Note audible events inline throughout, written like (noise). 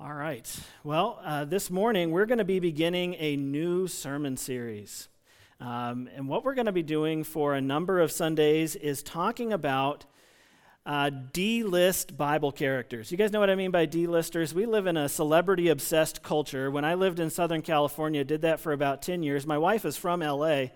All right. Well, uh, this morning we're going to be beginning a new sermon series. Um, and what we're going to be doing for a number of Sundays is talking about uh, D list Bible characters. You guys know what I mean by D listers? We live in a celebrity obsessed culture. When I lived in Southern California, did that for about 10 years. My wife is from LA.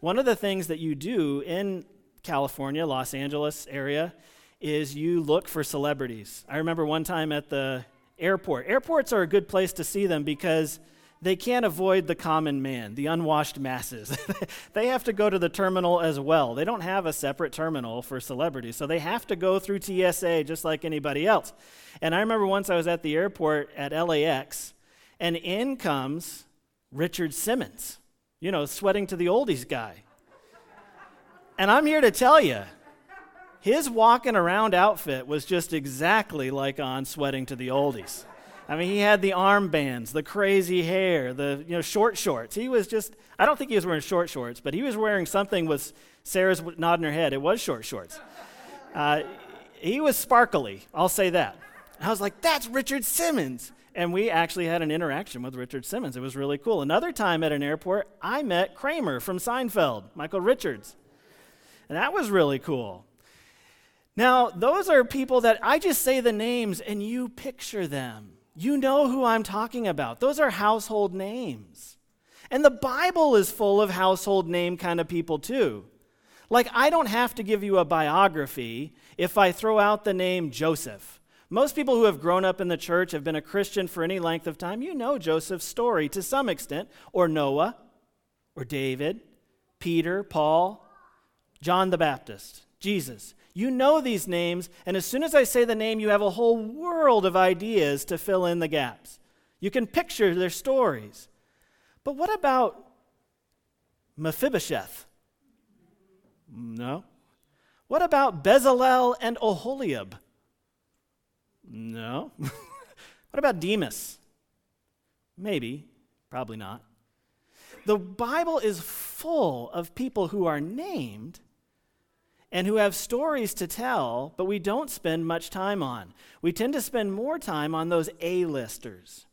One of the things that you do in California, Los Angeles area, is you look for celebrities. I remember one time at the airport. Airports are a good place to see them because they can't avoid the common man, the unwashed masses. (laughs) they have to go to the terminal as well. They don't have a separate terminal for celebrities, so they have to go through TSA just like anybody else. And I remember once I was at the airport at LAX, and in comes Richard Simmons, you know, sweating to the oldies guy. And I'm here to tell you, his walking around outfit was just exactly like on Sweating to the Oldies. I mean, he had the armbands, the crazy hair, the you know short shorts. He was just I don't think he was wearing short shorts, but he was wearing something with Sarah's nodding her head. It was short shorts. Uh, he was sparkly, I'll say that. I was like, that's Richard Simmons. And we actually had an interaction with Richard Simmons. It was really cool. Another time at an airport, I met Kramer from Seinfeld, Michael Richards. And that was really cool. Now, those are people that I just say the names and you picture them. You know who I'm talking about. Those are household names. And the Bible is full of household name kind of people too. Like, I don't have to give you a biography if I throw out the name Joseph. Most people who have grown up in the church have been a Christian for any length of time. You know Joseph's story to some extent, or Noah, or David, Peter, Paul, John the Baptist, Jesus. You know these names, and as soon as I say the name, you have a whole world of ideas to fill in the gaps. You can picture their stories. But what about Mephibosheth? No. What about Bezalel and Oholiab? No. (laughs) what about Demas? Maybe, probably not. The Bible is full of people who are named and who have stories to tell, but we don't spend much time on. We tend to spend more time on those A-listers.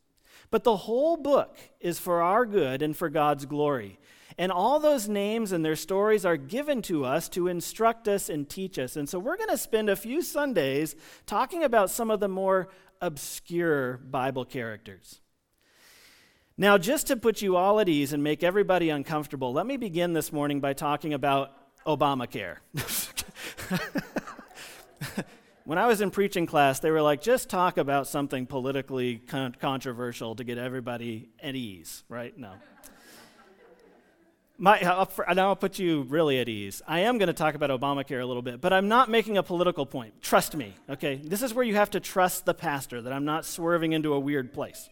But the whole book is for our good and for God's glory. And all those names and their stories are given to us to instruct us and teach us. And so we're going to spend a few Sundays talking about some of the more obscure Bible characters. Now, just to put you all at ease and make everybody uncomfortable, let me begin this morning by talking about Obamacare. (laughs) when I was in preaching class, they were like, just talk about something politically con- controversial to get everybody at ease, right? No. My, uh, I'll, now I'll put you really at ease. I am going to talk about Obamacare a little bit, but I'm not making a political point. Trust me, okay? This is where you have to trust the pastor that I'm not swerving into a weird place.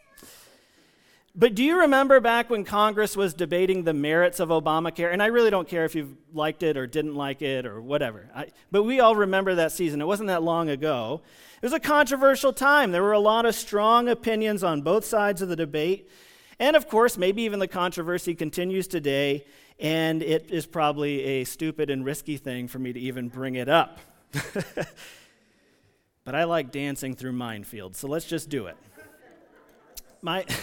But do you remember back when Congress was debating the merits of Obamacare? And I really don't care if you liked it or didn't like it or whatever. I, but we all remember that season. It wasn't that long ago. It was a controversial time. There were a lot of strong opinions on both sides of the debate. And of course, maybe even the controversy continues today. And it is probably a stupid and risky thing for me to even bring it up. (laughs) but I like dancing through minefields, so let's just do it. My. (laughs)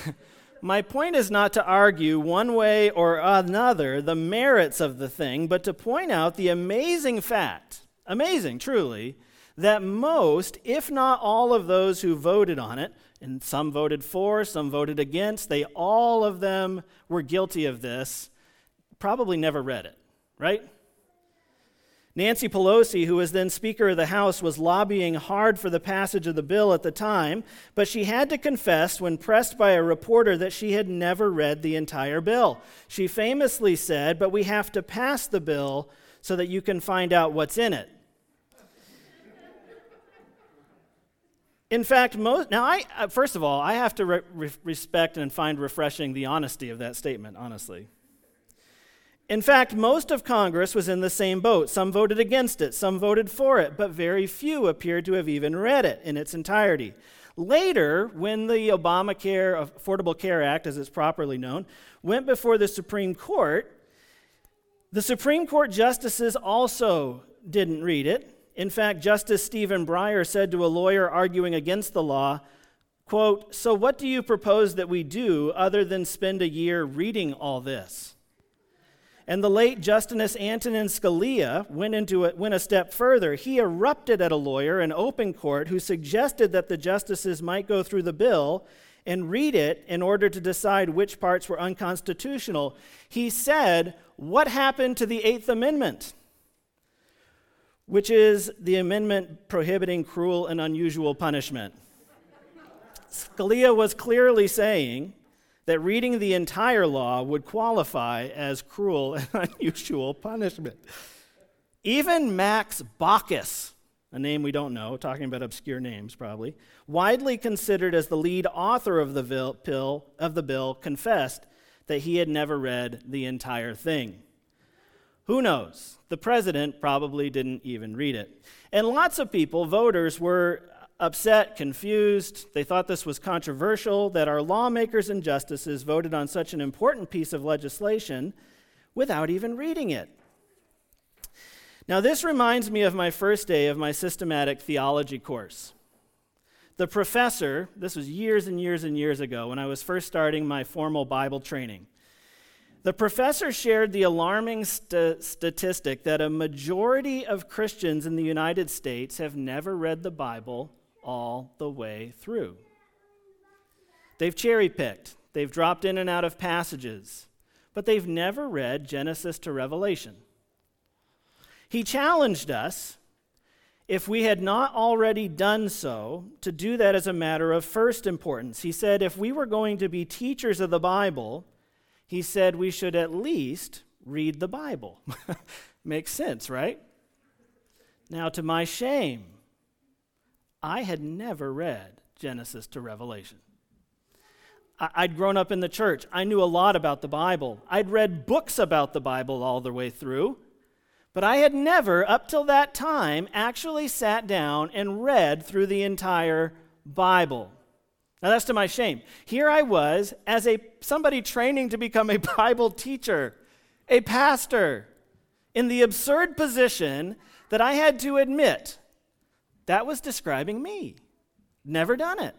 My point is not to argue one way or another the merits of the thing, but to point out the amazing fact, amazing truly, that most, if not all of those who voted on it, and some voted for, some voted against, they all of them were guilty of this, probably never read it, right? Nancy Pelosi, who was then Speaker of the House, was lobbying hard for the passage of the bill at the time, but she had to confess when pressed by a reporter that she had never read the entire bill. She famously said, But we have to pass the bill so that you can find out what's in it. In fact, most now I uh, first of all I have to re- respect and find refreshing the honesty of that statement. Honestly, in fact, most of Congress was in the same boat. Some voted against it, some voted for it, but very few appeared to have even read it in its entirety. Later, when the Obamacare Affordable Care Act, as it's properly known, went before the Supreme Court, the Supreme Court justices also didn't read it. In fact, Justice Stephen Breyer said to a lawyer arguing against the law, Quote, So what do you propose that we do other than spend a year reading all this? And the late Justice Antonin Scalia went, into went a step further. He erupted at a lawyer in open court who suggested that the justices might go through the bill and read it in order to decide which parts were unconstitutional. He said, What happened to the Eighth Amendment? Which is the amendment prohibiting cruel and unusual punishment. Scalia was clearly saying that reading the entire law would qualify as cruel and (laughs) unusual punishment. Even Max Baucus, a name we don't know, talking about obscure names probably, widely considered as the lead author of the bill, of the bill, confessed that he had never read the entire thing. Who knows? The president probably didn't even read it. And lots of people, voters, were upset, confused. They thought this was controversial that our lawmakers and justices voted on such an important piece of legislation without even reading it. Now, this reminds me of my first day of my systematic theology course. The professor, this was years and years and years ago when I was first starting my formal Bible training. The professor shared the alarming st- statistic that a majority of Christians in the United States have never read the Bible all the way through. They've cherry picked, they've dropped in and out of passages, but they've never read Genesis to Revelation. He challenged us, if we had not already done so, to do that as a matter of first importance. He said, if we were going to be teachers of the Bible, he said we should at least read the Bible. (laughs) Makes sense, right? Now, to my shame, I had never read Genesis to Revelation. I'd grown up in the church. I knew a lot about the Bible. I'd read books about the Bible all the way through. But I had never, up till that time, actually sat down and read through the entire Bible. Now that's to my shame. Here I was as a somebody training to become a (laughs) Bible teacher, a pastor, in the absurd position that I had to admit that was describing me. Never done it.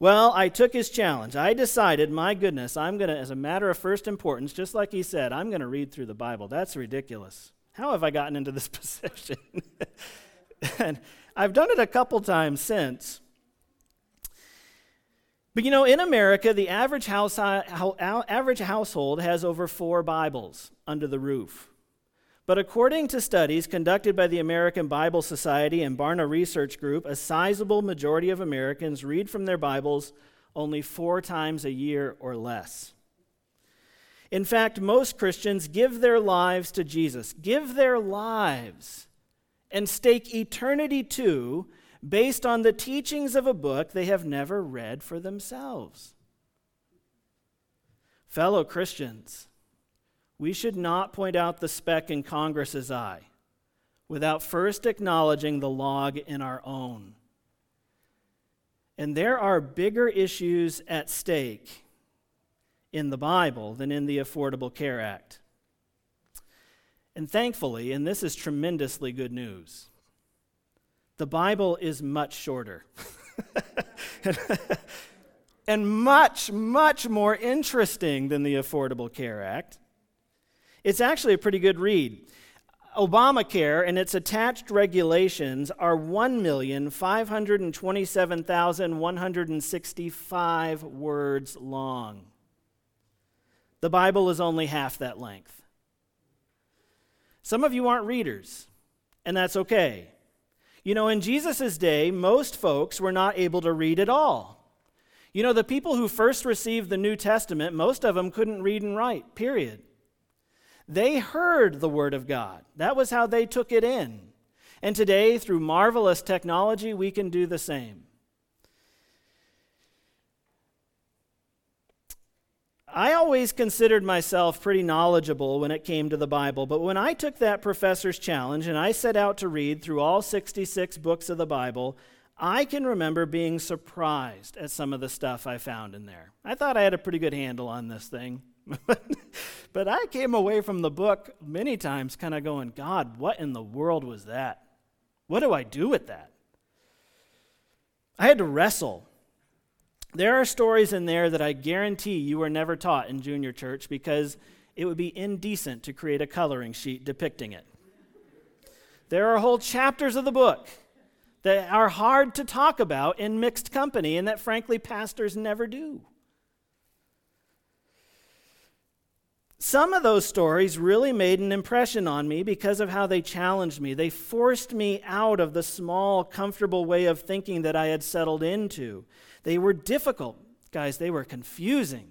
Well, I took his challenge. I decided, my goodness, I'm going to, as a matter of first importance, just like he said, I'm going to read through the Bible. That's ridiculous. How have I gotten into this (laughs) position? and I've done it a couple times since. But you know, in America, the average, house, uh, average household has over four Bibles under the roof. But according to studies conducted by the American Bible Society and Barna Research Group, a sizable majority of Americans read from their Bibles only four times a year or less. In fact, most Christians give their lives to Jesus, give their lives, and stake eternity to based on the teachings of a book they have never read for themselves. Fellow Christians, we should not point out the speck in Congress's eye without first acknowledging the log in our own. And there are bigger issues at stake in the Bible than in the Affordable Care Act. And thankfully, and this is tremendously good news, the Bible is much shorter. (laughs) and much, much more interesting than the Affordable Care Act. It's actually a pretty good read. Obamacare and its attached regulations are 1,527,165 words long. The Bible is only half that length. Some of you aren't readers, and that's okay. You know, in Jesus' day, most folks were not able to read at all. You know, the people who first received the New Testament, most of them couldn't read and write, period. They heard the Word of God. That was how they took it in. And today, through marvelous technology, we can do the same. I always considered myself pretty knowledgeable when it came to the Bible, but when I took that professor's challenge and I set out to read through all 66 books of the Bible, I can remember being surprised at some of the stuff I found in there. I thought I had a pretty good handle on this thing. (laughs) but I came away from the book many times kind of going, God, what in the world was that? What do I do with that? I had to wrestle There are stories in there that I guarantee you were never taught in junior church because it would be indecent to create a coloring sheet depicting it. There are whole chapters of the book that are hard to talk about in mixed company and that, frankly, pastors never do. Some of those stories really made an impression on me because of how they challenged me. They forced me out of the small, comfortable way of thinking that I had settled into. They were difficult. Guys, they were confusing.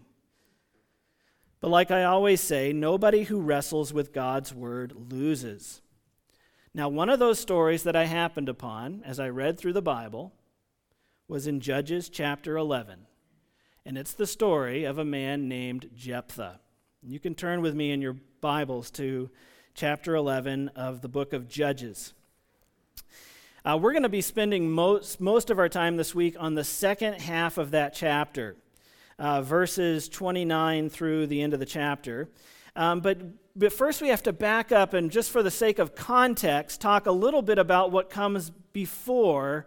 But like I always say, nobody who wrestles with God's word loses. Now, one of those stories that I happened upon as I read through the Bible was in Judges chapter 11. And it's the story of a man named Jephthah. You can turn with me in your Bibles to chapter 11 of the book of Judges. Uh, we're going to be spending most, most of our time this week on the second half of that chapter, uh, verses 29 through the end of the chapter. Um, but, but first, we have to back up and, just for the sake of context, talk a little bit about what comes before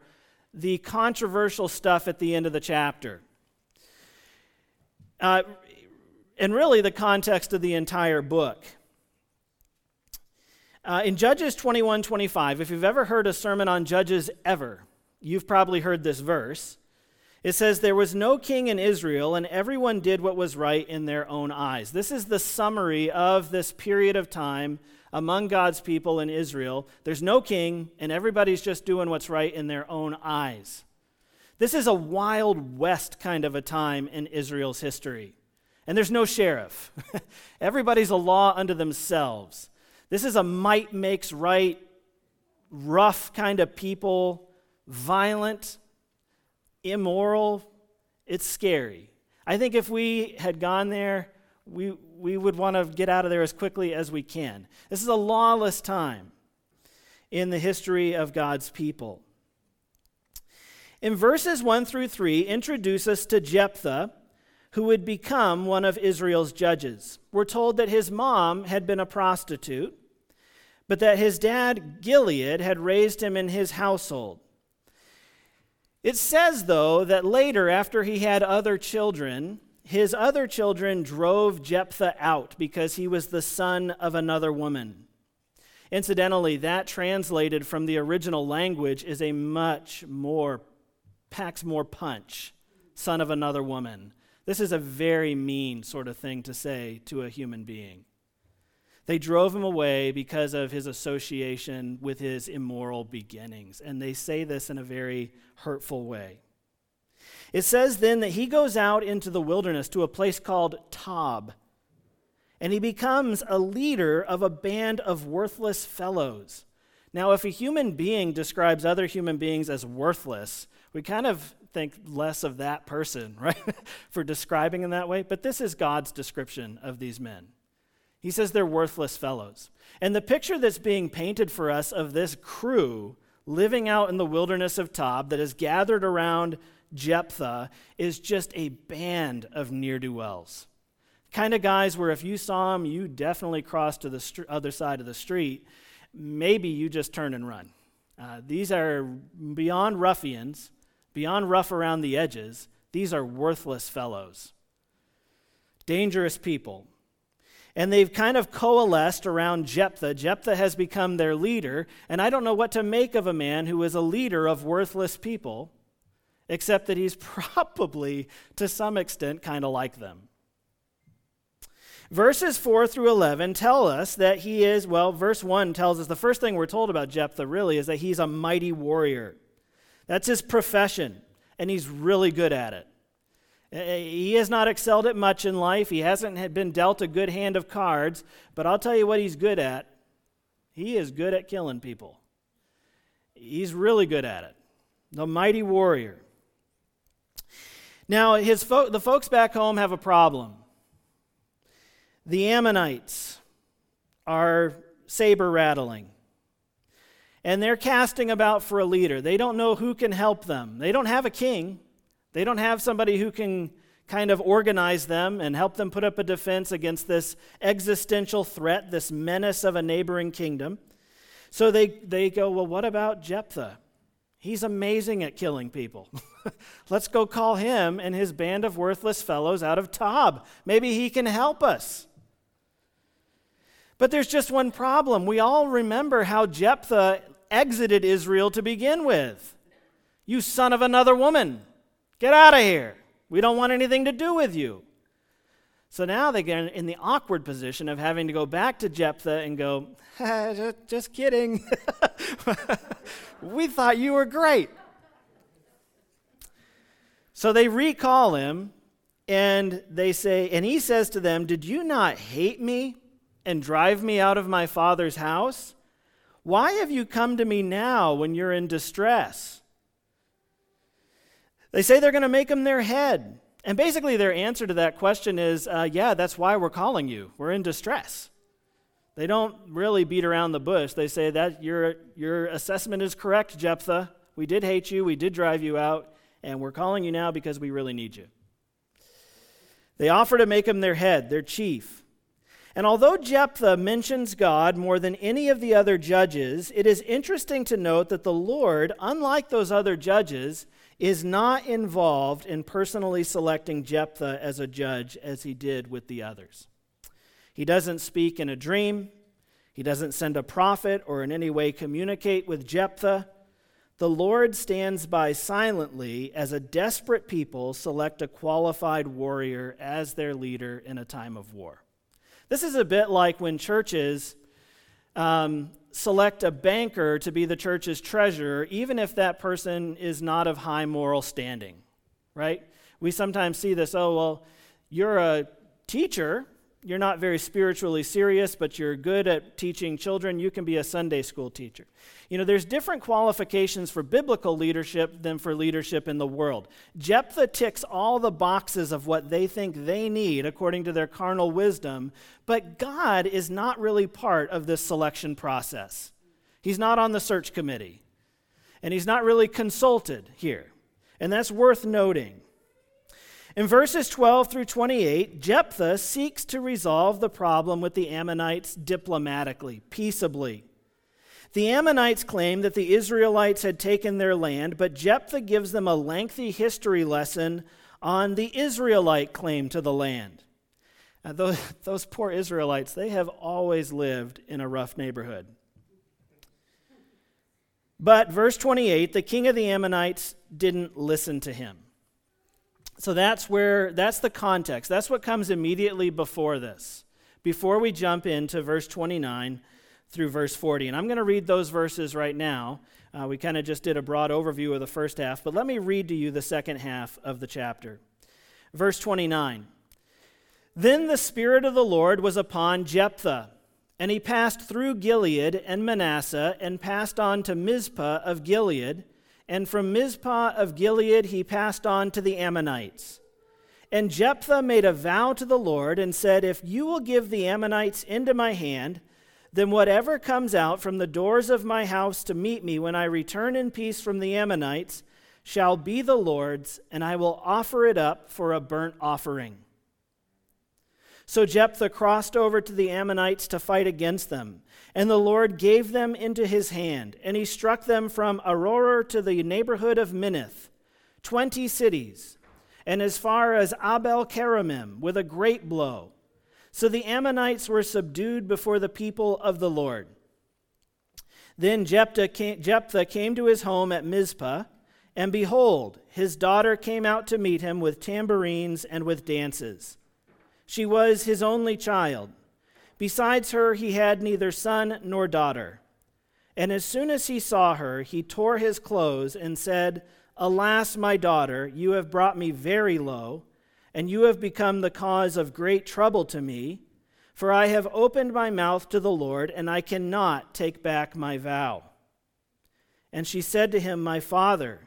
the controversial stuff at the end of the chapter. Uh, and really the context of the entire book. Uh, in Judges 21 25, if you've ever heard a sermon on Judges ever, you've probably heard this verse. It says, There was no king in Israel, and everyone did what was right in their own eyes. This is the summary of this period of time among God's people in Israel. There's no king, and everybody's just doing what's right in their own eyes. This is a Wild West kind of a time in Israel's history. And there's no sheriff. (laughs) Everybody's a law unto themselves. This is a might makes right, rough kind of people, violent, immoral. It's scary. I think if we had gone there, we, we would want to get out of there as quickly as we can. This is a lawless time in the history of God's people. In verses 1 through 3, introduce us to Jephthah who would become one of Israel's judges. We're told that his mom had been a prostitute, but that his dad, Gilead, had raised him in his household. It says, though, that later, after he had other children, his other children drove Jephthah out because he was the son of another woman. Incidentally, that translated from the original language is a much more, packs more punch, son of another woman. This is a very mean sort of thing to say to a human being. They drove him away because of his association with his immoral beginnings, and they say this in a very hurtful way. It says then that he goes out into the wilderness to a place called Tob, and he becomes a leader of a band of worthless fellows. Now, if a human being describes other human beings as worthless, we kind of think less of that person, (laughs) right, for describing in that way. But this is God's description of these men. He says they're worthless fellows. And the picture that's being painted for us of this crew living out in the wilderness of Tob that is gathered around Jephthah is just a band of near do wells. Kind of guys where if you saw them, you definitely cross to the other side of the street. Maybe you just turn and run. Uh, these are beyond ruffians beyond rough around the edges, these are worthless fellows, dangerous people. And they've kind of coalesced around Jephthah. Jephthah has become their leader, and I don't know what to make of a man who is a leader of worthless people, except that he's (laughs) probably, to some extent, kind of like them. Verses 4 through 11 tell us that he is, well, verse 1 tells us the first thing we're told about Jephthah really is that he's a mighty warrior. That's his profession, and he's really good at it. Eh, eh, he has not excelled at much in life. He hasn't been dealt a good hand of cards, but I'll tell you what he's good at. He is good at killing people. He's really good at it. The mighty warrior. Now, his fo- the folks back home have a problem. The Ammonites are saber rattling and they're casting about for a leader. They don't know who can help them. They don't have a king, they don't have somebody who can kind of organize them and help them put up a defense against this existential threat, this menace of a neighboring kingdom. So they, they go, Well, what about Jephthah? He's amazing at killing people. (laughs) Let's go call him and his band of worthless fellows out of Tob. Maybe he can help us. But there's just one problem. We all remember how Jephthah exited Israel to begin with. You son of another woman, get out of here. We don't want anything to do with you. So now they get in the awkward position of having to go back to Jephthah and go, (laughs) just kidding. (laughs) we thought you were great. So they recall him and they say, and he says to them, Did you not hate me and drive me out of my father's house? Why have you come to me now when you're in distress? They say they're going to make him their head. And basically, their answer to that question is uh, yeah, that's why we're calling you. We're in distress. They don't really beat around the bush. They say that your, your assessment is correct, Jephthah. We did hate you, we did drive you out, and we're calling you now because we really need you. They offer to make him their head, their chief. And although Jephthah mentions God more than any of the other judges, it is interesting to note that the Lord, unlike those other judges, is not involved in personally selecting Jephthah as a judge as he did with the others. He doesn't speak in a dream, he doesn't send a prophet or in any way communicate with Jephthah. The Lord stands by silently as a desperate people select a qualified warrior as their leader in a time of war. This is a bit like when churches um, select a banker to be the church's treasurer, even if that person is not of high moral standing, right? We sometimes see this oh, well, you're a teacher, you're not very spiritually serious, but you're good at teaching children, you can be a Sunday school teacher. You know, there's different qualifications for biblical leadership than for leadership in the world. Jephthah ticks all the boxes of what they think they need according to their carnal wisdom, but God is not really part of this selection process. He's not on the search committee, and he's not really consulted here. And that's worth noting. In verses 12 through 28, Jephthah seeks to resolve the problem with the Ammonites diplomatically, peaceably. The Ammonites claim that the Israelites had taken their land, but Jephthah gives them a lengthy history lesson on the Israelite claim to the land. Now, those, (laughs) those poor Israelites, they have always lived in a rough neighborhood. But verse 28 the king of the Ammonites didn't listen to him. So that's where, that's the context. That's what comes immediately before this, before we jump into verse 29 through verse 40. And I'm going to read those verses right now. Uh, we kind of just did a broad overview of the first half, but let me read to you the second half of the chapter. Verse 29 Then the Spirit of the Lord was upon Jephthah, and he passed through Gilead and Manasseh, and passed on to Mizpah of Gilead and from Mizpah of Gilead he passed on to the Ammonites. And Jephthah made a vow to the Lord and said, If you will give the Ammonites into my hand, then whatever comes out from the doors of my house to meet me when I return in peace from the Ammonites shall be the Lord's, and I will offer it up for a burnt offering. So Jephthah crossed over to the Ammonites to fight against them. And the Lord gave them into his hand, and he struck them from Aroer to the neighborhood of Minnith, twenty cities, and as far as Abel Keramim, with a great blow. So the Ammonites were subdued before the people of the Lord. Then Jephthah came, Jephthah came to his home at Mizpah, and behold, his daughter came out to meet him with tambourines and with dances. She was his only child. Besides her, he had neither son nor daughter. And as soon as he saw her, he tore his clothes and said, Alas, my daughter, you have brought me very low, and you have become the cause of great trouble to me. For I have opened my mouth to the Lord, and I cannot take back my vow. And she said to him, My father,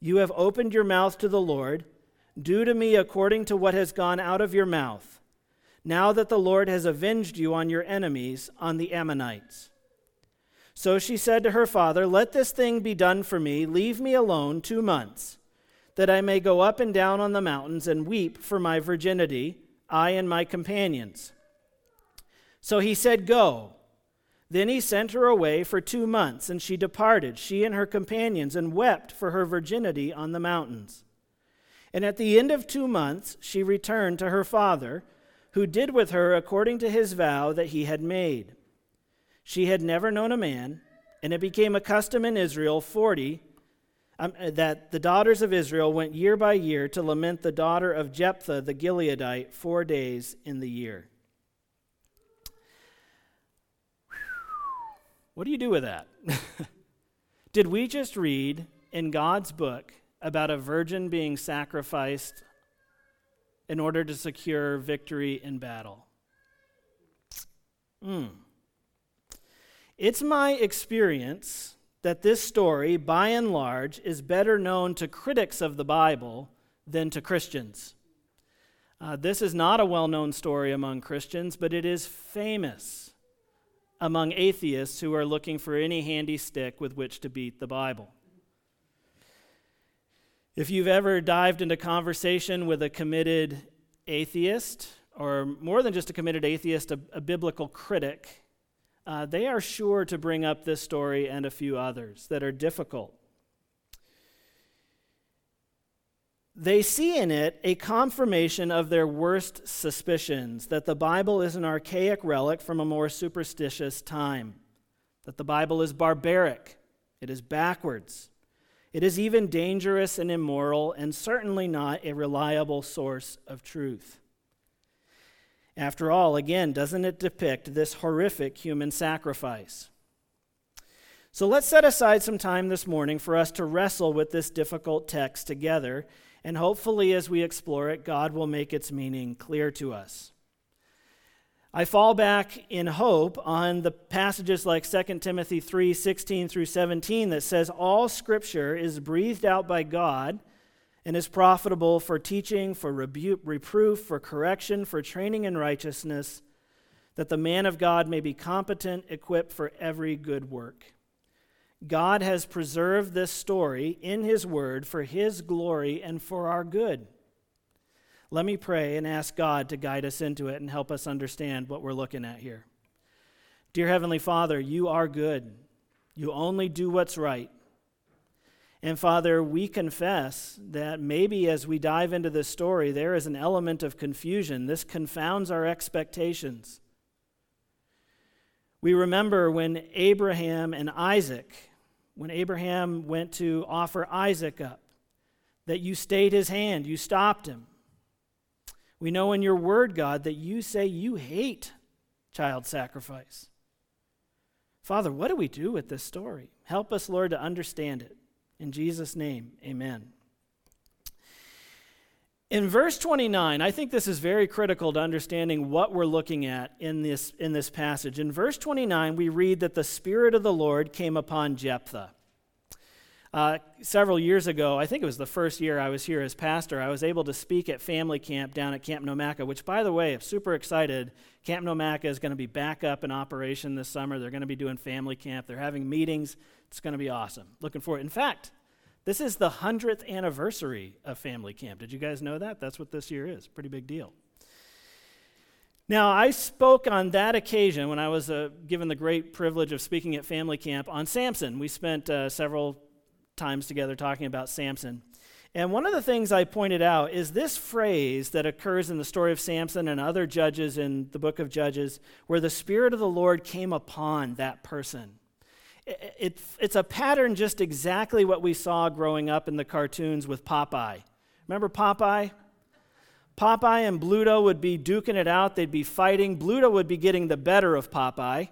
you have opened your mouth to the Lord. Do to me according to what has gone out of your mouth, now that the Lord has avenged you on your enemies, on the Ammonites. So she said to her father, Let this thing be done for me. Leave me alone two months, that I may go up and down on the mountains and weep for my virginity, I and my companions. So he said, Go. Then he sent her away for two months, and she departed, she and her companions, and wept for her virginity on the mountains. And at the end of two months, she returned to her father, who did with her according to his vow that he had made. She had never known a man, and it became a custom in Israel forty um, that the daughters of Israel went year by year to lament the daughter of Jephthah the Gileadite four days in the year. What do you do with that? (laughs) Did we just read in God's book about a virgin being sacrificed in order to secure victory in battle? Hmm. It's my experience that this story, by and large, is better known to critics of the Bible than to Christians. Uh, this is not a well known story among Christians, but it is famous among atheists who are looking for any handy stick with which to beat the Bible. If you've ever dived into conversation with a committed atheist, or more than just a committed atheist, a, a biblical critic, uh, they are sure to bring up this story and a few others that are difficult. They see in it a confirmation of their worst suspicions that the Bible is an archaic relic from a more superstitious time, that the Bible is barbaric, it is backwards, it is even dangerous and immoral, and certainly not a reliable source of truth. After all, again, doesn't it depict this horrific human sacrifice? So let's set aside some time this morning for us to wrestle with this difficult text together and hopefully, as we explore it, God will make its meaning clear to us. I fall back in hope on the passages like 2 Timothy 3 16 through 17 that says, All scripture is breathed out by God and is profitable for teaching, for rebuke, reproof, for correction, for training in righteousness, that the man of God may be competent, equipped for every good work. God has preserved this story in His Word for His glory and for our good. Let me pray and ask God to guide us into it and help us understand what we're looking at here. Dear Heavenly Father, you are good. You only do what's right. And Father, we confess that maybe as we dive into this story, there is an element of confusion. This confounds our expectations. We remember when Abraham and Isaac when Abraham went to offer Isaac up, that you stayed his hand, you stopped him. We know in your word, God, that you say you hate child sacrifice. Father, what do we do with this story? Help us, Lord, to understand it. In Jesus' name, amen. In verse 29, I think this is very critical to understanding what we're looking at in this, in this passage. In verse 29, we read that the Spirit of the Lord came upon Jephthah. Uh, several years ago, I think it was the first year I was here as pastor, I was able to speak at family camp down at Camp Nomaka, which, by the way, I'm super excited. Camp Nomaka is going to be back up in operation this summer. They're going to be doing family camp, they're having meetings. It's going to be awesome. Looking forward. In fact, this is the 100th anniversary of family camp. Did you guys know that? That's what this year is. Pretty big deal. Now, I spoke on that occasion when I was uh, given the great privilege of speaking at family camp on Samson. We spent uh, several times together talking about Samson. And one of the things I pointed out is this phrase that occurs in the story of Samson and other judges in the book of Judges, where the Spirit of the Lord came upon that person. It, it, it's a pattern just exactly what we saw growing up in the cartoons with Popeye. Remember Popeye? Popeye and Bluto would be duking it out, they'd be fighting. Bluto would be getting the better of Popeye.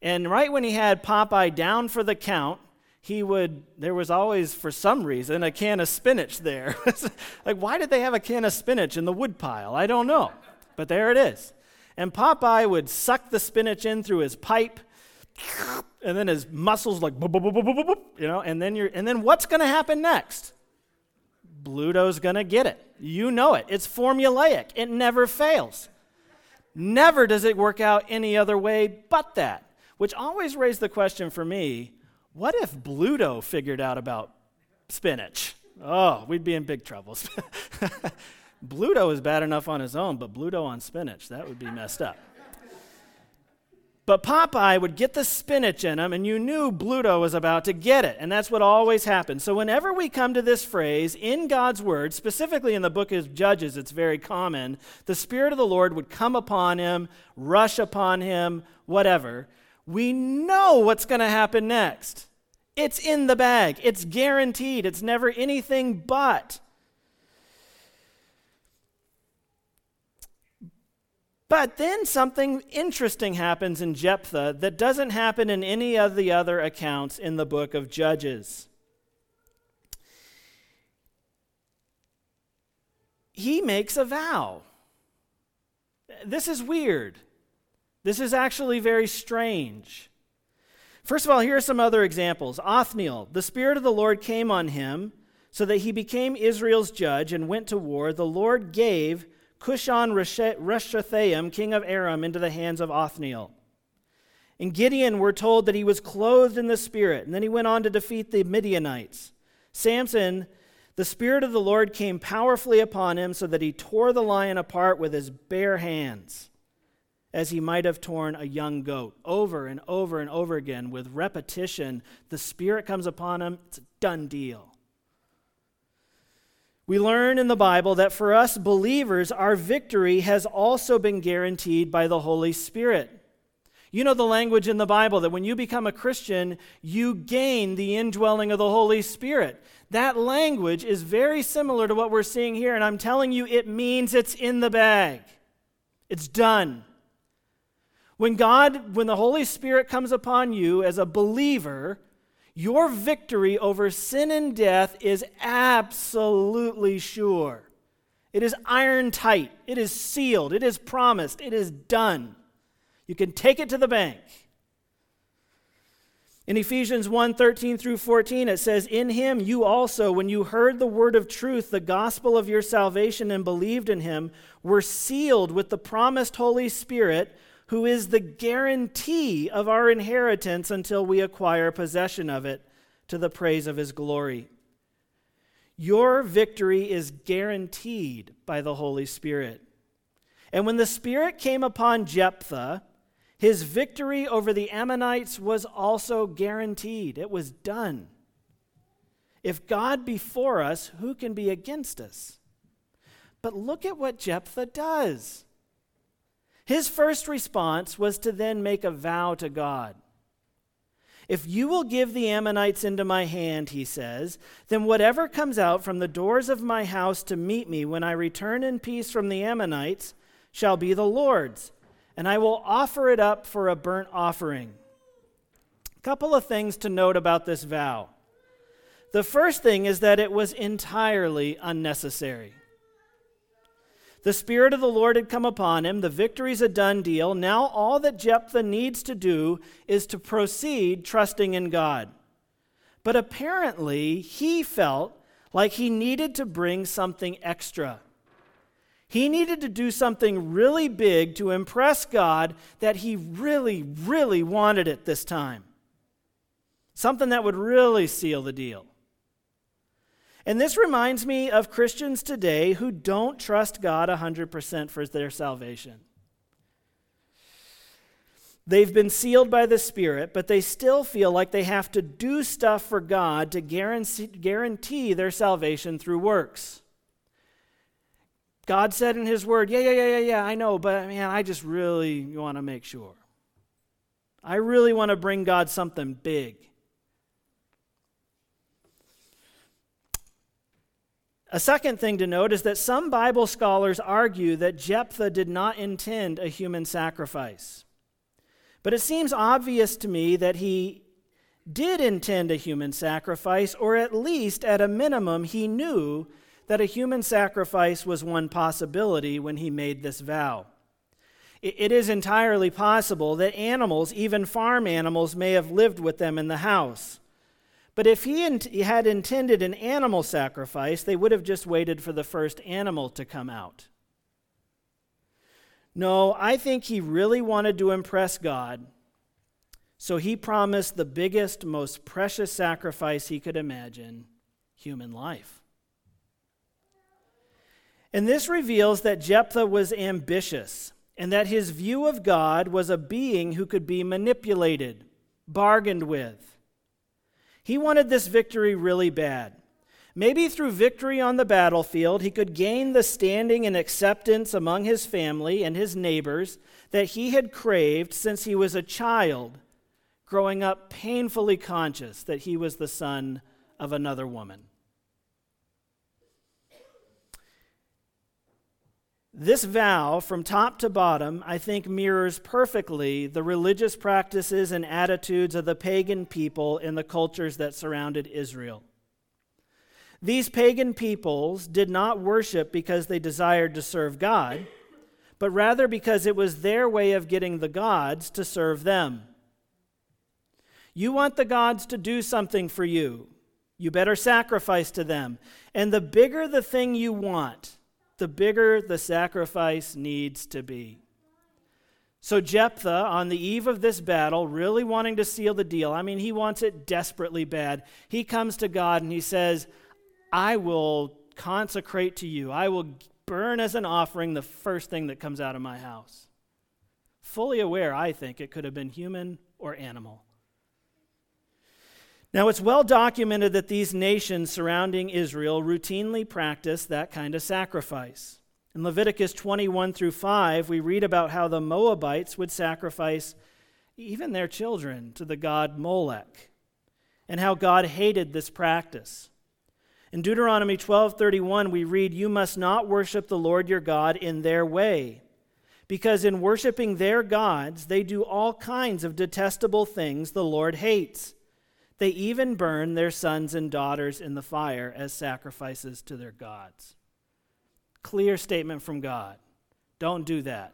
And right when he had Popeye down for the count, he would, there was always, for some reason, a can of spinach there. (laughs) like, why did they have a can of spinach in the woodpile? I don't know. But there it is. And Popeye would suck the spinach in through his pipe, and then his muscles like, you know, and then you're, and then what's going to happen next? Bluto's going to get it. You know it. It's formulaic. It never fails. Never does it work out any other way but that. Which always raised the question for me what if Bluto figured out about spinach? Oh, we'd be in big trouble. (laughs) Bluto is bad enough on his own, but Bluto on spinach, that would be messed up. But Popeye would get the spinach in him, and you knew Bluto was about to get it. And that's what always happens. So, whenever we come to this phrase in God's Word, specifically in the book of Judges, it's very common, the Spirit of the Lord would come upon him, rush upon him, whatever. We know what's going to happen next. It's in the bag, it's guaranteed, it's never anything but. But then something interesting happens in Jephthah that doesn't happen in any of the other accounts in the book of Judges. He makes a vow. This is weird. This is actually very strange. First of all, here are some other examples. Othniel, the Spirit of the Lord came on him so that he became Israel's judge and went to war. The Lord gave Cushan Rishathaim, king of Aram, into the hands of Othniel. In Gideon, we're told that he was clothed in the Spirit, and then he went on to defeat the Midianites. Samson, the Spirit of the Lord came powerfully upon him so that he tore the lion apart with his bare hands, as he might have torn a young goat. Over and over and over again, with repetition, the Spirit comes upon him. It's a done deal. We learn in the Bible that for us believers, our victory has also been guaranteed by the Holy Spirit. You know the language in the Bible that when you become a Christian, you gain the indwelling of the Holy Spirit. That language is very similar to what we're seeing here, and I'm telling you, it means it's in the bag. It's done. When God, when the Holy Spirit comes upon you as a believer, your victory over sin and death is absolutely sure. It is iron tight. It is sealed. It is promised. It is done. You can take it to the bank. In Ephesians 1 13 through 14, it says, In him you also, when you heard the word of truth, the gospel of your salvation, and believed in him, were sealed with the promised Holy Spirit who is the guarantee of our inheritance until we acquire possession of it to the praise of his glory. Your victory is guaranteed by the Holy Spirit. And when the Spirit came upon Jephthah, his victory over the Ammonites was also guaranteed. It was done. If God be for us, who can be against us? But look at what Jephthah does. His first response was to then make a vow to God. If you will give the Ammonites into my hand, he says, then whatever comes out from the doors of my house to meet me when I return in peace from the Ammonites shall be the Lord's, and I will offer it up for a burnt offering. A couple of things to note about this vow. The first thing is that it was entirely unnecessary. The Spirit of the Lord had come upon him. The victory's a done deal. Now, all that Jephthah needs to do is to proceed trusting in God. But apparently, he felt like he needed to bring something extra. He needed to do something really big to impress God that he really, really wanted it this time. Something that would really seal the deal. And this reminds me of Christians today who don't trust God 100% for their salvation. They've been sealed by the Spirit, but they still feel like they have to do stuff for God to guarantee their salvation through works. God said in His Word, Yeah, yeah, yeah, yeah, yeah, I know, but man, I just really want to make sure. I really want to bring God something big. A second thing to note is that some Bible scholars argue that Jephthah did not intend a human sacrifice. But it seems obvious to me that he did intend a human sacrifice, or at least at a minimum, he knew that a human sacrifice was one possibility when he made this vow. It is entirely possible that animals, even farm animals, may have lived with them in the house. But if he had intended an animal sacrifice, they would have just waited for the first animal to come out. No, I think he really wanted to impress God, so he promised the biggest, most precious sacrifice he could imagine human life. And this reveals that Jephthah was ambitious. and that his view of God was a being who could be manipulated, bargained with. He wanted this victory really bad. Maybe through victory on the battlefield, he could gain the standing and acceptance among his family and his neighbors that he had craved since he was a child, growing up painfully conscious that he was the son of another woman. This vow, from top to bottom, I think mirrors perfectly the religious practices and attitudes of the pagan people in the cultures that surrounded Israel. These pagan peoples did not worship because they desired to serve God, but rather because it was their way of getting the gods to serve them. You want the gods to do something for you, you better sacrifice to them. And the bigger the thing you want, the bigger the sacrifice needs to be. So, Jephthah, on the eve of this battle, really wanting to seal the deal, I mean, he wants it desperately bad. He comes to God and he says, I will consecrate to you, I will burn as an offering the first thing that comes out of my house. Fully aware, I think, it could have been human or animal. Now, it's well documented that these nations surrounding Israel routinely practice that kind of sacrifice. In Leviticus 21 through 5, we read about how the Moabites would sacrifice even their children to the god Molech, and how God hated this practice. In Deuteronomy 12:31 we read you must not worship the Lord your God in their way because in worshiping their gods they do all kinds of detestable things the Lord hates they even burn their sons and daughters in the fire as sacrifices to their gods. Clear statement from God. Don't do that.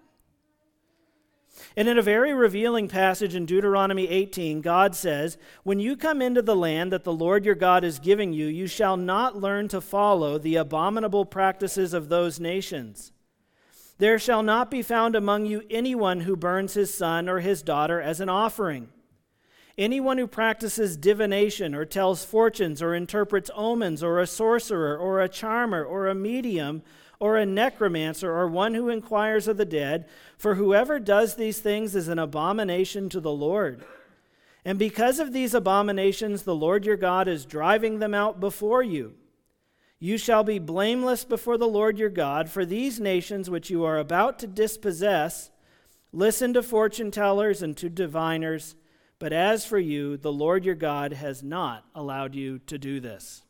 And in a very revealing passage in Deuteronomy 18, God says, When you come into the land that the Lord your God is giving you, you shall not learn to follow the abominable practices of those nations. There shall not be found among you anyone who burns his son or his daughter as an offering Anyone who practices divination or tells fortunes or interprets omens or a sorcerer or a charmer or a medium or a necromancer or one who inquires of the dead, for whoever does these things is an abomination to the Lord. And because of these abominations, the Lord your God is driving them out before you. You shall be blameless before the Lord your God, for these nations which you are about to dispossess listen to fortune tellers and to diviners but as for you, the Lord your God has not allowed you to do this.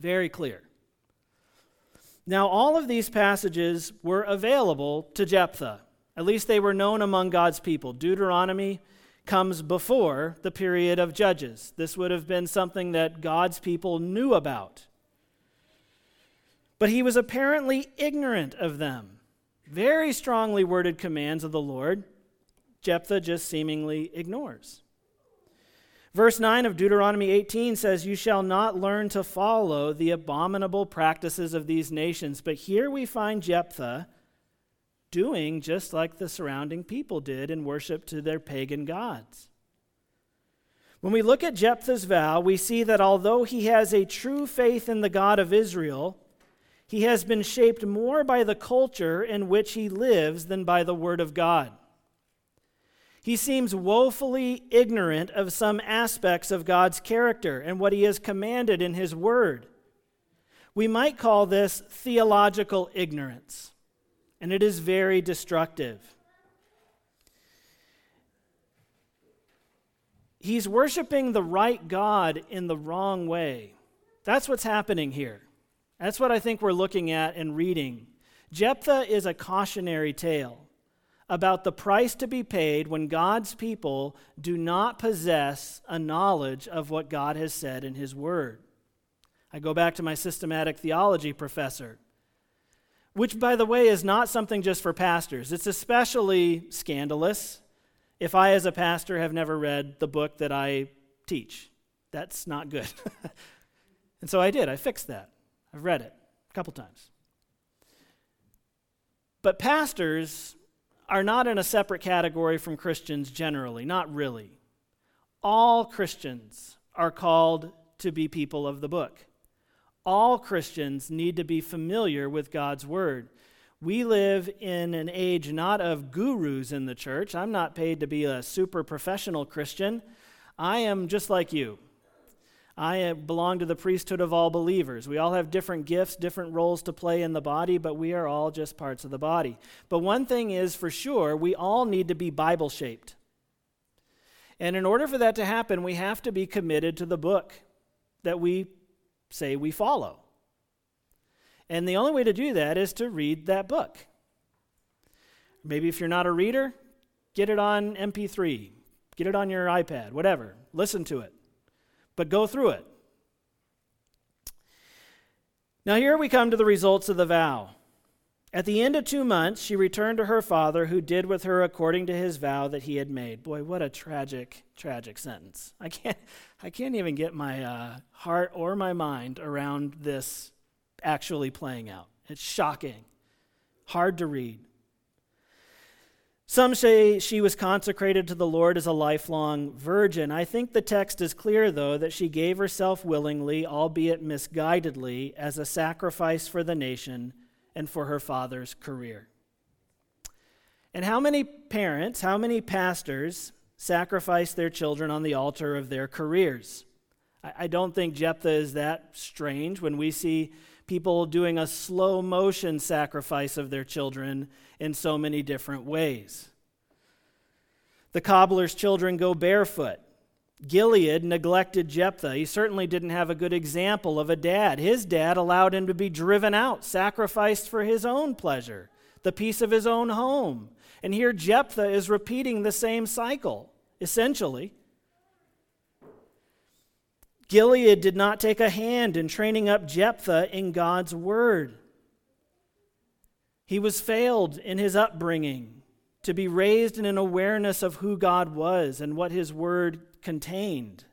Very clear. Now, all of these passages were available to Jephthah. At least they were known among God's people. Deuteronomy comes before the period of Judges. This would have been something that God's people knew about. But he was apparently ignorant of them. Very strongly worded commands of the Lord Jephthah just seemingly ignores. Verse 9 of Deuteronomy 18 says, You shall not learn to follow the abominable practices of these nations. But here we find Jephthah doing just like the surrounding people did in worship to their pagan gods. When we look at Jephthah's vow, we see that although he has a true faith in the God of Israel, he has been shaped more by the culture in which he lives than by the Word of God. He seems woefully ignorant of some aspects of God's character and what he has commanded in his word. We might call this theological ignorance, and it is very destructive. He's worshiping the right God in the wrong way. That's what's happening here. That's what I think we're looking at and reading. Jephthah is a cautionary tale about the price to be paid when God's people do not possess a knowledge of what God has said in His Word. I go back to my systematic theology professor, which, by the way, is not something just for pastors. It's especially scandalous if I, as a pastor, have never read the book that I teach. That's not good. (laughs) and so I did. I fixed that. I've read it a couple times. But pastors are not in a separate category from Christians generally, not really. All Christians are called to be people of the book. All Christians need to be familiar with God's word. We live in an age not of gurus in the church. I'm not paid to be a super professional Christian. I am just like you. I belong to the priesthood of all believers. We all have different gifts, different roles to play in the body, but we are all just parts of the body. But one thing is for sure, we all need to be Bible shaped. And in order for that to happen, we have to be committed to the book that we say we follow. And the only way to do that is to read that book. Maybe if you're not a reader, get it on MP3, get it on your iPad, whatever. Listen to it. But go through it. Now, here we come to the results of the vow. At the end of two months, she returned to her father, who did with her according to his vow that he had made. Boy, what a tragic, tragic sentence. I can't, I can't even get my uh, heart or my mind around this actually playing out. It's shocking, hard to read. Some say she was consecrated to the Lord as a lifelong virgin. I think the text is clear, though, that she gave herself willingly, albeit misguidedly, as a sacrifice for the nation and for her father's career. And how many parents, how many pastors sacrifice their children on the altar of their careers? I, don't think Jephthah is that strange when we see people doing a slow motion sacrifice of their children in so many different ways. The cobbler's children go barefoot. Gilead neglected Jephthah. He certainly didn't have a good example of a dad. His dad allowed him to be driven out, sacrificed for his own pleasure, the peace of his own home. And here Jephthah is repeating the same cycle, essentially. Gilead did not take a hand in training up Jephthah in God's word. He was failed in his upbringing to be raised in an awareness of who God was and what his word contained.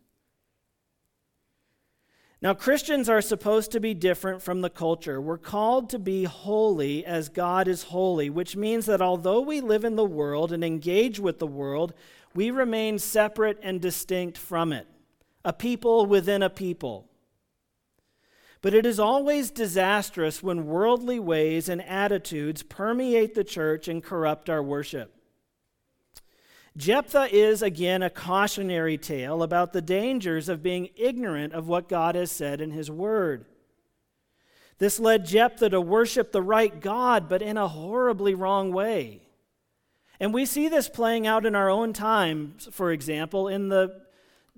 Now, Christians are supposed to be different from the culture. We're called to be holy as God is holy, which means that although we live in the world and engage with the world, we remain separate and distinct from it a people within a people. But it is always disastrous when worldly ways and attitudes permeate the church and corrupt our worship. Jephthah is again a cautionary tale about the dangers of being ignorant of what God has said in His Word. This led Jephthah to worship the right God, but in a horribly wrong way. And we see this playing out in our own times, for example, in the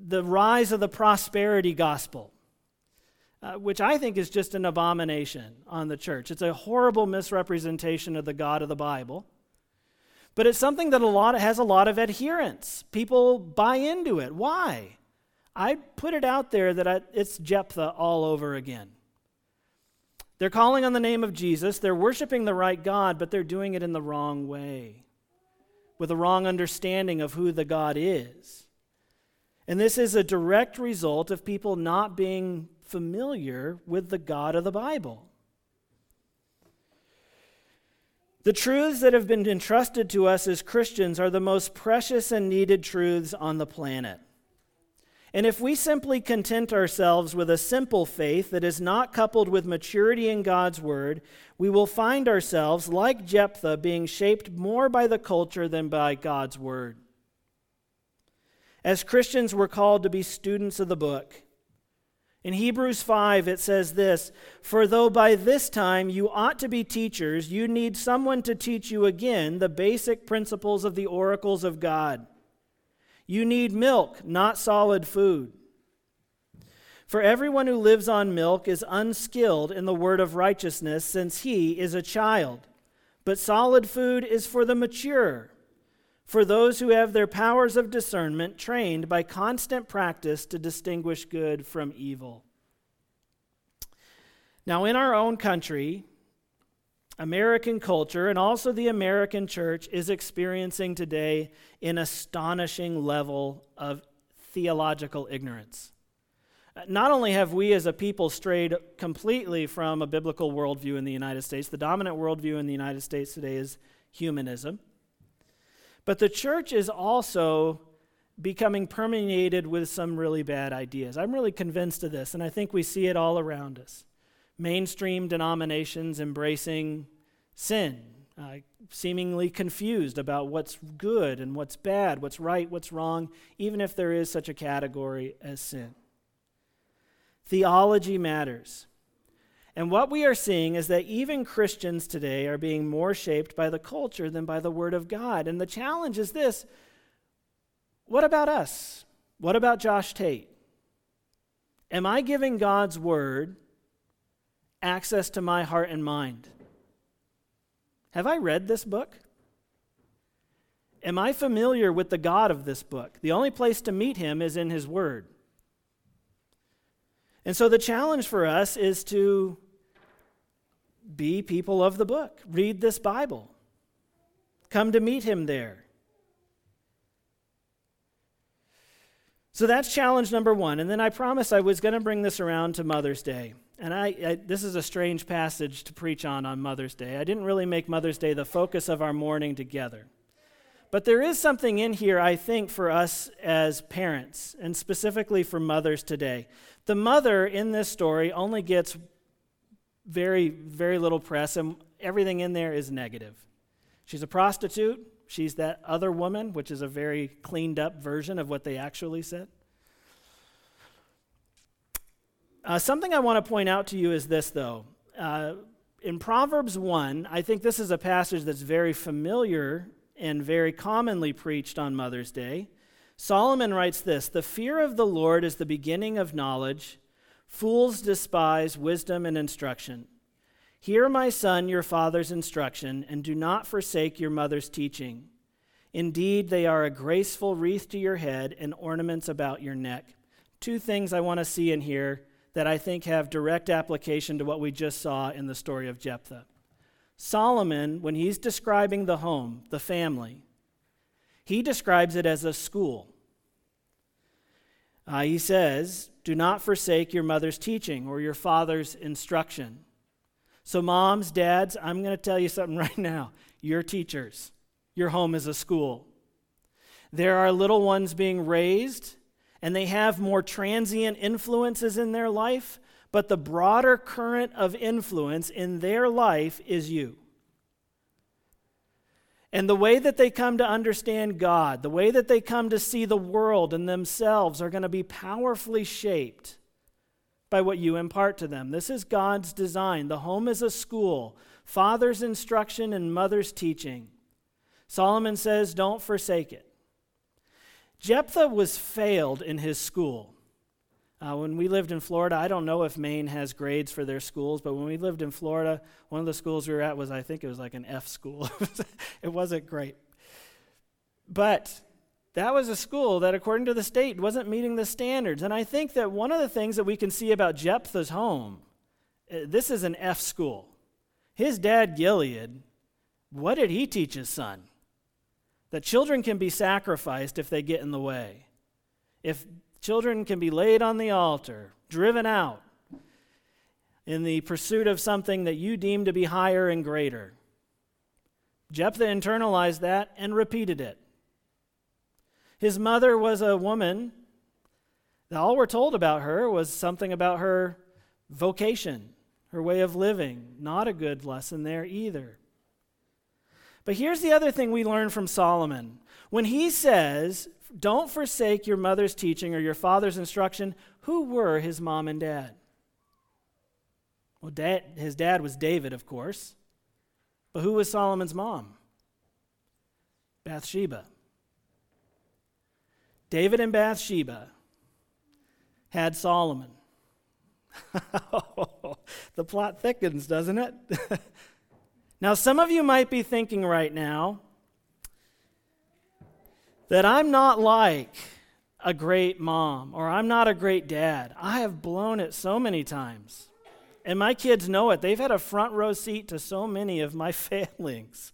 the rise of the prosperity gospel, uh, which I think is just an abomination on the church. It's a horrible misrepresentation of the God of the Bible. But it's something that a lot has a lot of adherents. People buy into it. Why? I put it out there that I, it's Jephthah all over again. They're calling on the name of Jesus, they're worshiping the right God, but they're doing it in the wrong way, with a wrong understanding of who the God is. And this is a direct result of people not being familiar with the God of the Bible. The truths that have been entrusted to us as Christians are the most precious and needed truths on the planet. And if we simply content ourselves with a simple faith that is not coupled with maturity in God's Word, we will find ourselves, like Jephthah, being shaped more by the culture than by God's Word. As Christians, we're called to be students of the book. In Hebrews 5, it says this For though by this time you ought to be teachers, you need someone to teach you again the basic principles of the oracles of God. You need milk, not solid food. For everyone who lives on milk is unskilled in the word of righteousness, since he is a child. But solid food is for the mature for those who have their powers of discernment trained by constant practice to distinguish good from evil. Now, in our own country, American culture and also the American church is experiencing today an astonishing level of theological ignorance. Not only have we as a people strayed completely from a biblical worldview in the United States, the dominant worldview in the United States today is humanism. But the church is also becoming permeated with some really bad ideas. I'm really convinced of this, and I think we see it all around us. Mainstream denominations embracing sin, uh, seemingly confused about what's good and what's bad, what's right, what's wrong, even if there is such a category as sin. Theology matters. And what we are seeing is that even Christians today are being more shaped by the culture than by the Word of God. And the challenge is this what about us? What about Josh Tate? Am I giving God's Word access to my heart and mind? Have I read this book? Am I familiar with the God of this book? The only place to meet him is in his word. And so the challenge for us is to be people of the book, read this Bible, come to meet him there. So that's challenge number one. And then I promised I was going to bring this around to Mother's Day. And I, I, this is a strange passage to preach on on Mother's Day. I didn't really make Mother's Day the focus of our morning together. But there is something in here, I think, for us as parents, and specifically for mothers today. The mother in this story only gets very, very little press, and everything in there is negative. She's a prostitute. She's that other woman, which is a very cleaned up version of what they actually said. Uh, something I want to point out to you is this, though. Uh, in Proverbs 1, I think this is a passage that's very familiar and very commonly preached on Mother's Day. Solomon writes this The fear of the Lord is the beginning of knowledge. Fools despise wisdom and instruction. Hear, my son, your father's instruction, and do not forsake your mother's teaching. Indeed, they are a graceful wreath to your head and ornaments about your neck. Two things I want to see in here that I think have direct application to what we just saw in the story of Jephthah. Solomon, when he's describing the home, the family, he describes it as a school. Uh, he says, Do not forsake your mother's teaching or your father's instruction. So, moms, dads, I'm going to tell you something (laughs) right now. You're teachers, your home is a school. There are little ones being raised and they have more transient influences in their life, but the broader current of influence in their life is you. And the way that they come to understand God, the way that they come to see the world and themselves are going to be powerfully shaped by what you impart to them. This is God's design. The home is a school, father's instruction and mother's teaching. Solomon says, don't forsake it. Jephthah was failed in his school. Uh, when we lived in Florida, I don't know if Maine has grades for their schools, but when we lived in Florida, one of the schools we were at was, I think it was like an F school. (laughs) it wasn't great. But that was a school that, according to the state, wasn't meeting the standards. And I think that one of the things that we can see about Jephthah's home, uh, this is an F school. His dad, Gilead, what did he teach his son? that children can be sacrificed if they get in the way. If children can be laid on the altar, driven out in the pursuit of something that you deem to be higher and greater. Jephthah internalized that and repeated it. His mother was a woman. All we're told about her was something about her vocation, her way of living. Not a good lesson there either. But here's the other thing we learn from Solomon. When he says, Don't forsake your mother's teaching or your father's instruction, who were his mom and dad? Well, dad, his dad was David, of course. But who was Solomon's mom? Bathsheba. David and Bathsheba had Solomon. (laughs) the plot thickens, doesn't it? (laughs) Now, some of you might be thinking right now that I'm not like a great mom or I'm not a great dad. I have blown it so many times. And my kids know it. They've had a front row seat to so many of my (laughs) failings.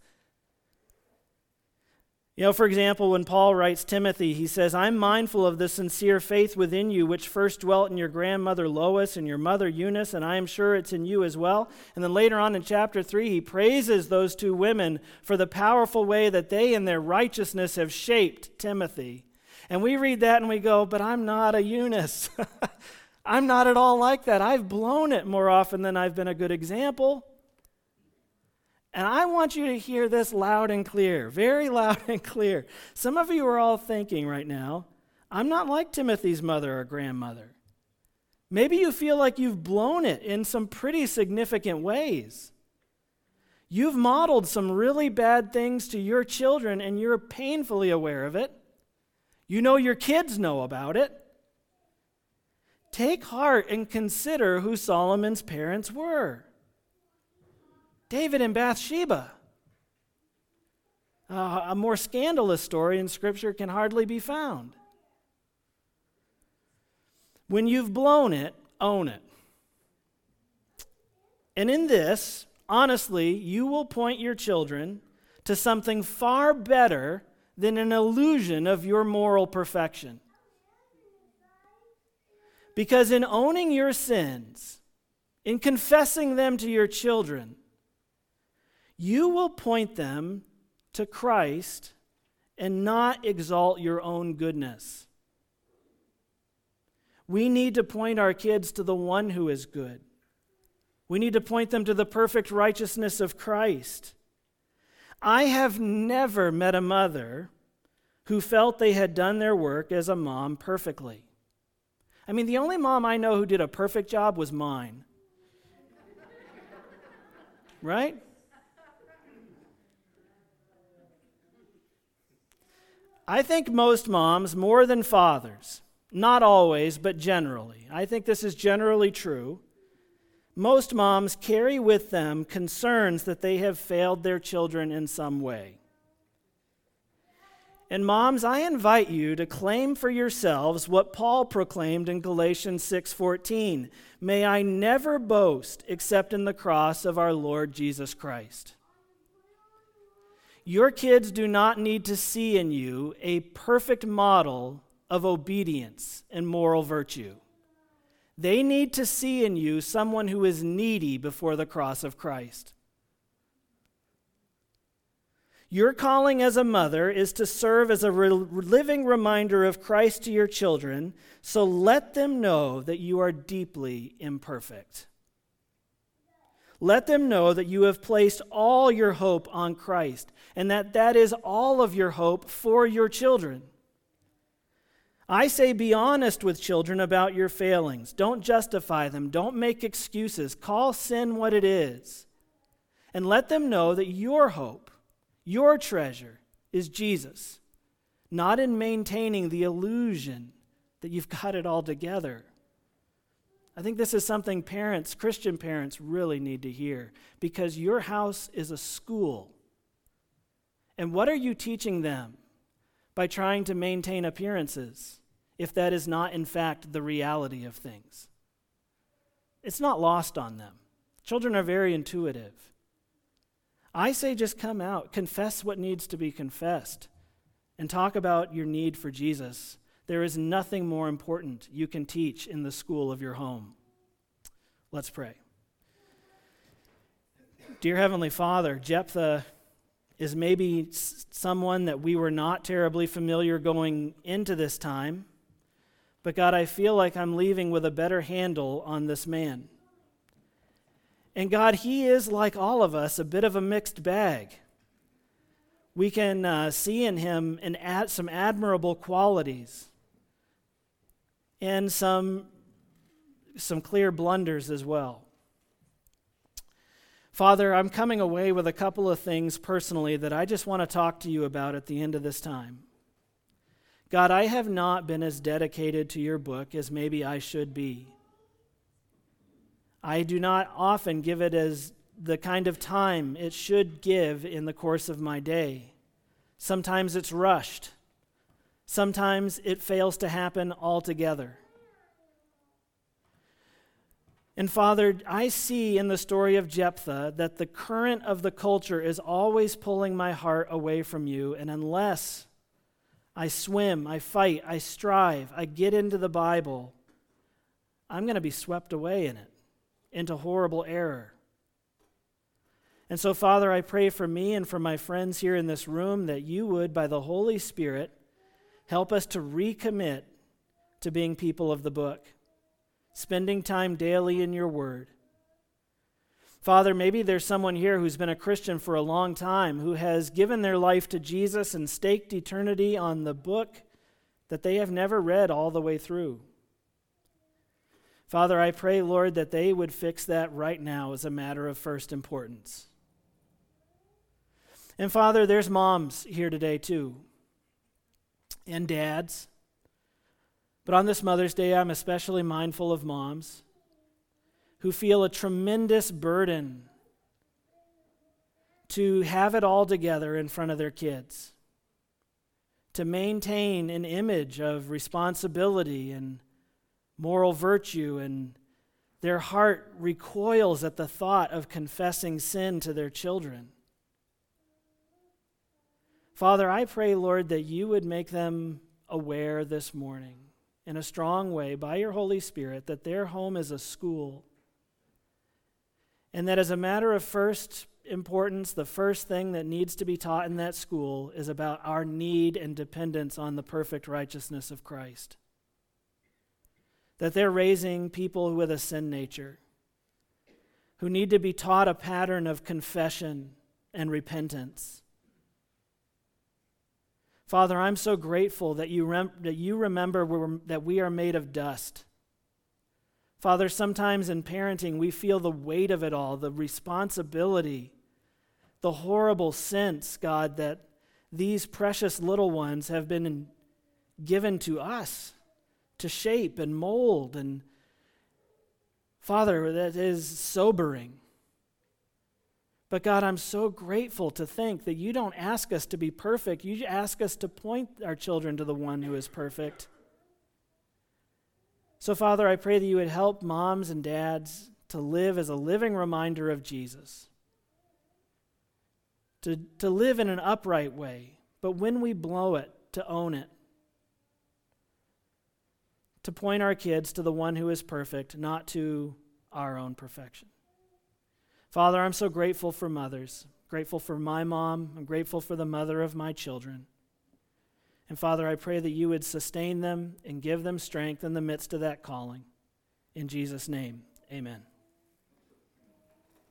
You know, for example, when Paul writes Timothy, he says, I'm mindful of the sincere faith within you, which first dwelt in your grandmother Lois and your mother Eunice, and I am sure it's in you as well. And then later on in chapter 3, he praises those two women for the powerful way that they in their righteousness have shaped Timothy. And we read that and we go, but I'm not a Eunice. (laughs) I'm not at all like that. I've blown it more often than I've been a good example. And I want you to hear this loud and clear, very (laughs) loud and clear. Some of you are all thinking right now, I'm not like Timothy's mother or grandmother. Maybe you feel like you've blown it in some pretty significant ways. You've modeled some really bad things to your children and you're painfully aware of it. You know your kids know about it. Take heart and consider who Solomon's parents were David and Bathsheba. Uh, a more scandalous story in Scripture can hardly be found. When you've blown it, own it. And in this, honestly, you will point your children to something far better than an illusion of your moral perfection. Because in owning your sins, in confessing them to your children, you will point them to Christ and not exalt your own goodness. We need to point our kids to the one who is good. We need to point them to the perfect righteousness of Christ. I have never met a mother who felt they had done their work as a mom perfectly. I mean, the only mom I know who did a perfect job was mine. right? I think most moms, more than fathers, not always, but generally, I think this is generally true. Most moms carry with them concerns that they have failed their children in some way. And moms, I invite you to claim for yourselves what Paul proclaimed in Galatians 6:14. May I never boast except in the cross of our Lord Jesus Christ. Your kids do not need to see in you a perfect model of obedience and moral virtue. They need to see in you someone who is needy before the cross of Christ. Your calling as a mother is to serve as a re- living reminder of Christ to your children, so let them know that you are deeply imperfect. Let them know that you have placed all your hope on Christ and that that is all of your hope for your children. I say be honest with children about your failings. Don't justify them. Don't make excuses. Call sin what it is. And let them know that your hope, your treasure, is Jesus, not in maintaining the illusion that you've got it all together. I think this is something parents, Christian parents, really need to hear because your house is a school. And what are you teaching them by trying to maintain appearances if that is not, in fact, the reality of things? It's not lost on them. Children are very intuitive. I say just come out, confess what needs to be confessed, and talk about your need for Jesus there is nothing more important you can teach in the school of your home. Let's pray. Dear Heavenly Father, Jephthah is maybe someone that we were not terribly familiar going into this time, but God, I feel like I'm leaving with a better handle on this man. And God, he is like all of us, a bit of a mixed bag. We can uh, see in him an ad- some admirable qualities and some, some clear blunders as well. Father, I'm coming away with a couple of things personally that I just want to talk to you about at the end of this time. God, I have not been as dedicated to your book as maybe I should be. I do not often give it as the kind of time it should give in the course of my day. Sometimes it's rushed. Sometimes it fails to happen altogether. And Father, I see in the story of Jephthah that the current of the culture is always pulling my heart away from you. And unless I swim, I fight, I strive, I get into the Bible, I'm going to be swept away in it, into horrible error. And so, Father, I pray for me and for my friends here in this room that you would, by the Holy Spirit, Help us to recommit to being people of the book, spending time daily in your word. Father, maybe there's someone here who's been a Christian for a long time, who has given their life to Jesus and staked eternity on the book that they have never read all the way through. Father, I pray, Lord, that they would fix that right now as a matter of first importance. And Father, there's moms here today too, and dads. But on this Mother's Day, I'm especially mindful of moms who feel a tremendous burden to have it all together in front of their kids, to maintain an image of responsibility and moral virtue, and their heart recoils at the thought of confessing sin to their children. Father, I pray, Lord, that you would make them aware this morning in a strong way by your Holy Spirit that their home is a school. And that as a matter of first importance, the first thing that needs to be taught in that school is about our need and dependence on the perfect righteousness of Christ. That they're raising people with a sin nature who need to be taught a pattern of confession and repentance Father, I'm so grateful that you, rem- that you remember that we are made of dust. Father, sometimes in parenting, we feel the weight of it all, the responsibility, the horrible sense, God, that these precious little ones have been given to us to shape and mold. And Father, that is sobering. But God, I'm so grateful to think that you don't ask us to be perfect. You ask us to point our children to the one who is perfect. So, Father, I pray that you would help moms and dads to live as a living reminder of Jesus, to, to live in an upright way, but when we blow it, to own it, to point our kids to the one who is perfect, not to our own perfection. Father, I'm so grateful for mothers, grateful for my mom, I'm grateful for the mother of my children. And Father, I pray that you would sustain them and give them strength in the midst of that calling. In Jesus' name, amen.